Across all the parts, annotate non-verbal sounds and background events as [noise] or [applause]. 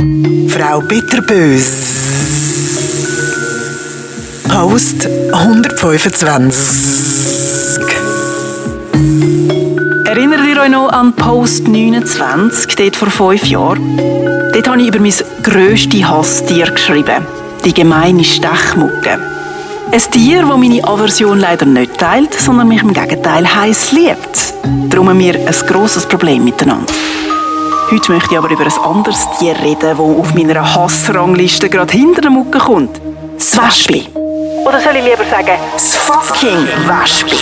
Frau Bitterbös. Post 125. Erinnert ihr euch noch an Post 29, dort vor fünf Jahren? Dort habe ich über mein grösstes Hasstier geschrieben. Die gemeine Stechmucke. Ein Tier, das meine Aversion leider nicht teilt, sondern mich im Gegenteil heiß liebt. Darum haben wir ein grosses Problem miteinander. Heute möchte ich aber über ein anderes Tier reden, das auf meiner Hassrangliste gerade hinter der Mucke kommt. Das Wespe. Oder soll ich lieber sagen, das fucking Wespe.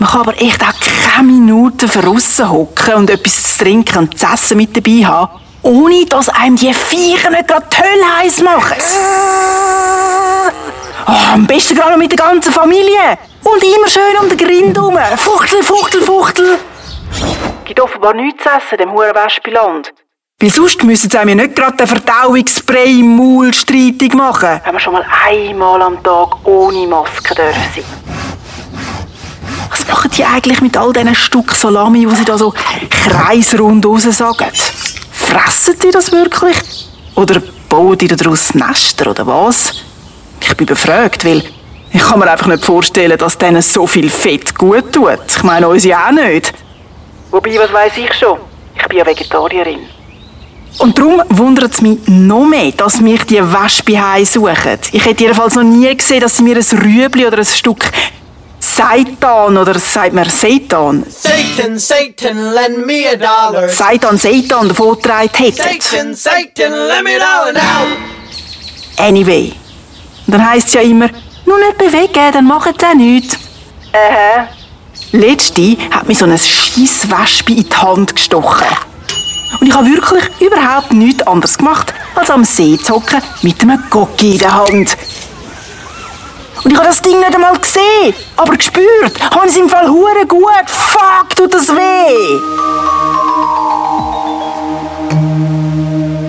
Man kann aber echt auch keine Minute draussen hocken und etwas zu trinken und zu essen mit dabei haben, ohne dass einem die Viecher nicht gerade die Hölle heiß machen. Oh, am besten gerade noch mit der ganzen Familie. Und immer schön um den Grind herum. Fuchtel, Fuchtel, Fuchtel. Gibt offenbar nichts zu essen, dem huren Wespeland. Weil sonst müssen sie ja nicht gerade den Verdauungsspray im Maul streitig machen. Wenn man schon mal einmal am Tag ohne Maske dürfen sein. Was machen die eigentlich mit all diesen Stück Salami, die sie da so kreisrund raussagen? Fressen die das wirklich? Oder bauen die daraus Nester oder was? Ich bin befragt, weil ich kann mir einfach nicht vorstellen, dass denen so viel Fett gut tut. Ich meine, uns ja auch nicht. Wobei, was weiß ich schon? Ich bin ja Vegetarierin. Und darum wundert es mich noch mehr, dass mich die Wespe heimsuchen. Ich hätte jedenfalls noch nie gesehen, dass sie mir ein Rüebli oder ein Stück Seitan oder sagt man Satan? Satan, Satan, lend me a dollar. Seitan, Satan davongetragen hätten. Satan, Satan, lend me a dollar now. Anyway. Und dann heisst es ja immer, nur nicht bewegen, dann machen sie nichts. Äh. Letzte hat mir so ein scheiß Wespe in die Hand gestochen. Und ich habe wirklich überhaupt nichts anderes gemacht, als am See zu hocken mit einem Gocki in der Hand. Und ich habe das Ding nicht einmal gesehen, aber gespürt. Habe ich es im Fall hure gut. Fuck, tut das weh.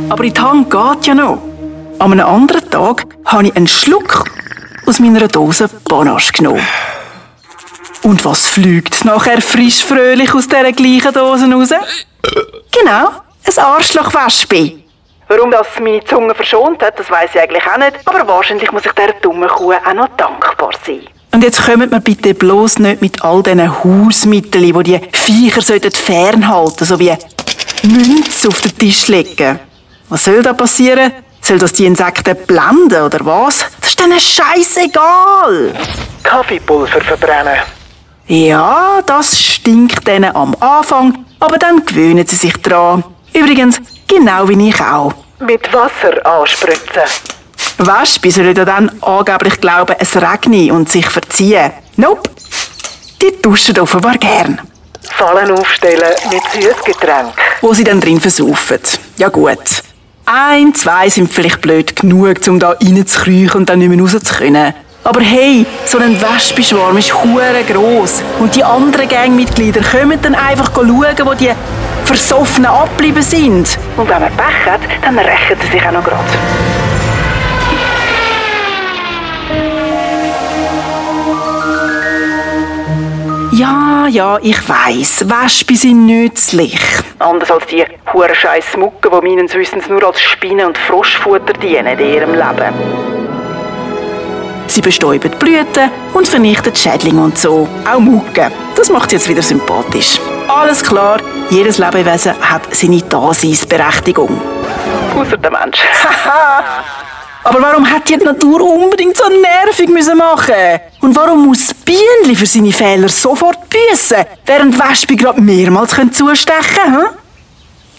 Aber in die Hand geht ja noch. An einem anderen Tag habe ich einen Schluck aus meiner Dose Panache genommen. Und was fliegt nachher frisch fröhlich aus dieser gleichen Dose raus? Genau, ein Arschlochwespe. Warum das meine Zunge verschont hat, das weiß ich eigentlich auch nicht. Aber wahrscheinlich muss ich dieser dummen Kuh auch noch dankbar sein. Und jetzt kommt mir bitte bloß nicht mit all diesen Hausmitteln, die die Viecher sollten fernhalten, so wie Münze auf den Tisch legen. Was soll da passieren? Soll das die Insekten blenden oder was? Das ist denen scheißegal. Kaffeepulver verbrennen. Ja, das stinkt denen am Anfang, aber dann gewöhnen sie sich dran. Übrigens, genau wie ich auch. Mit Wasser anspritzen. Wespen sollen ja dann angeblich glauben, es regne und sich verziehen. Nope. Die duschen offenbar gern. Fallen aufstellen mit Süßgetränk. Wo sie dann drin versaufen. Ja gut. Ein, zwei sind vielleicht blöd genug, um da reinzukriechen und dann nicht mehr raus zu können. Aber hey, so ein Wespenschwarm ist hure gross. Und die anderen Gangmitglieder kommen dann einfach schauen, wo die Versoffenen abgeblieben sind. Und wenn man Pech hat, dann rächen sie sich auch noch gerade. Ja, ja, ich weiss, Wespen sind nützlich. Anders als die hure scheiß Mucke, die meines Wissens nur als Spinnen- und Froschfutter dienen in ihrem Leben. Sie bestäuben die Blüten und vernichten Schädlinge und so. Auch Mucke. Das macht jetzt wieder sympathisch. Alles klar, jedes Lebewesen hat seine Daseinsberechtigung. Außer der Mensch. [laughs] Aber warum hat die Natur unbedingt so nervig müssen machen? Und warum muss das Bienenli für seine Fehler sofort büssen, während Wespe gerade mehrmals zustechen können?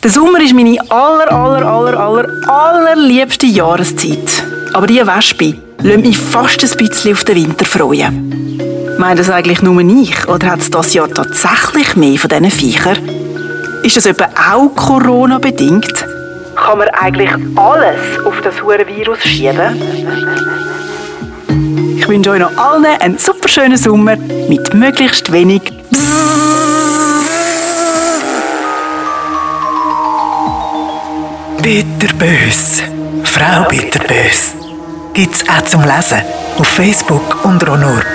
Der Sommer ist meine aller, aller, aller, aller, allerliebste Jahreszeit. Aber diese Wespe lässt mich fast ein bisschen auf den Winter freuen. Meint das eigentlich nur ich? Oder hat es das Jahr tatsächlich mehr von diesen Viechern? Ist das etwa auch Corona-bedingt? Kann man eigentlich alles auf das hure Virus schieben? Ich wünsche euch noch allen einen super schönen Sommer mit möglichst wenig Bitterbös. Frau Bitterbös. Gibt's auch zum Lesen auf Facebook und Ronorb.